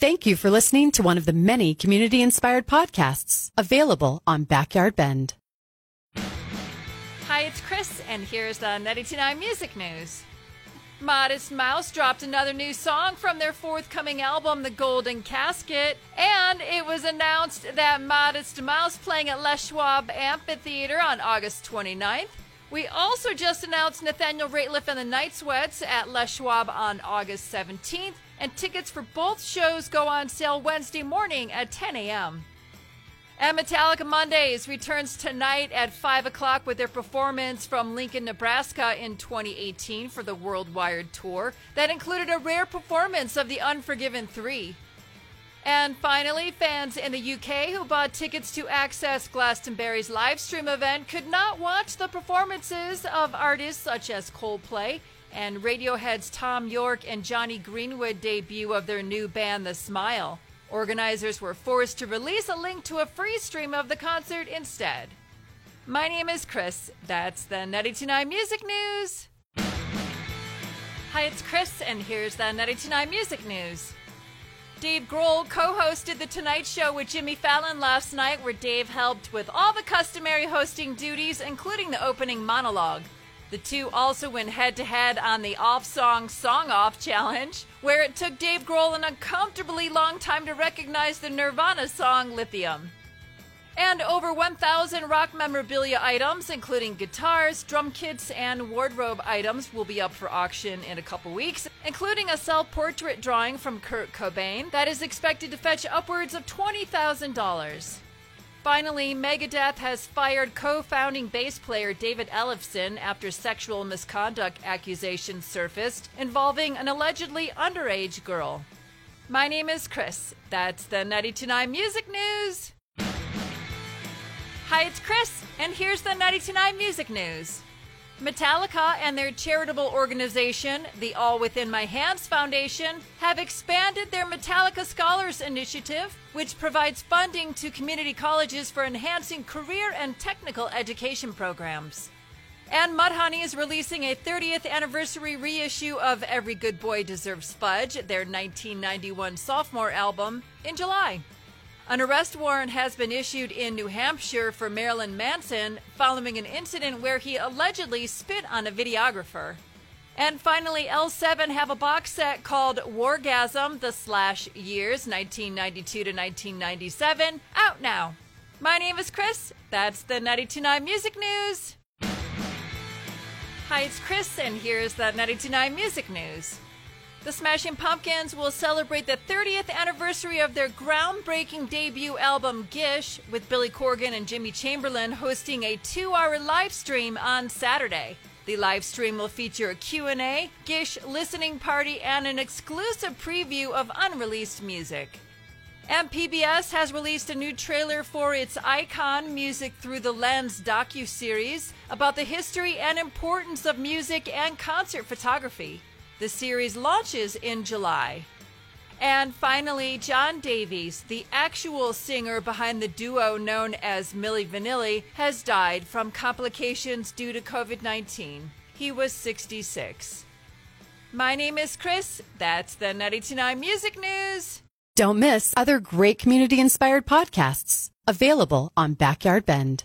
Thank you for listening to one of the many community inspired podcasts available on Backyard Bend. Hi, it's Chris, and here's the 929 Music News. Modest Mouse dropped another new song from their forthcoming album, The Golden Casket, and it was announced that Modest Mouse playing at Les Schwab Amphitheater on August 29th. We also just announced Nathaniel Rateliff and the Night Sweats at Les Schwab on August 17th, and tickets for both shows go on sale Wednesday morning at 10 a.m. And Metallica Mondays returns tonight at 5 o'clock with their performance from Lincoln, Nebraska in 2018 for the Worldwide Tour. That included a rare performance of the Unforgiven 3. And finally, fans in the UK who bought tickets to access Glastonbury's live stream event could not watch the performances of artists such as Coldplay and Radiohead's Thom Yorke and Jonny Greenwood debut of their new band, The Smile. Organizers were forced to release a link to a free stream of the concert instead. My name is Chris. That's the 929 Music News. Hi, it's Chris, and here's the 929 Music News. Dave Grohl co hosted The Tonight Show with Jimmy Fallon last night, where Dave helped with all the customary hosting duties, including the opening monologue. The two also went head to head on the Off Song Song Off Challenge, where it took Dave Grohl an uncomfortably long time to recognize the Nirvana song Lithium. And over 1,000 rock memorabilia items, including guitars, drum kits, and wardrobe items, will be up for auction in a couple weeks, including a self portrait drawing from Kurt Cobain that is expected to fetch upwards of $20,000. Finally, Megadeth has fired co founding bass player David Ellefson after sexual misconduct accusations surfaced involving an allegedly underage girl. My name is Chris. That's the 929 Music News. Hi, it's Chris, and here's the 929 Music News. Metallica and their charitable organization, the All Within My Hands Foundation, have expanded their Metallica Scholars Initiative, which provides funding to community colleges for enhancing career and technical education programs. And Mudhoney is releasing a 30th anniversary reissue of Every Good Boy Deserves Fudge, their 1991 sophomore album, in July. An arrest warrant has been issued in New Hampshire for Marilyn Manson following an incident where he allegedly spit on a videographer. And finally, L7 have a box set called Wargasm, the Slash Years, 1992 to 1997, out now. My name is Chris. That's the 929 Music News. Hi, it's Chris, and here's the 929 Music News. The Smashing Pumpkins will celebrate the 30th anniversary of their groundbreaking debut album Gish, with Billy Corgan and Jimmy Chamberlin hosting a 2-hour live stream on Saturday. The live stream will feature a Q&A, Gish listening party, and an exclusive preview of unreleased music. And PBS has released a new trailer for its Icon Music Through the Lens docu-series about the history and importance of music and concert photography. The series launches in July. And finally, John Davis, the actual singer behind the duo known as Milli Vanilli, has died from complications due to COVID 19. He was 66. My name is Chris. That's the 929 Music News. Don't miss other great community inspired podcasts available on Backyard Bend.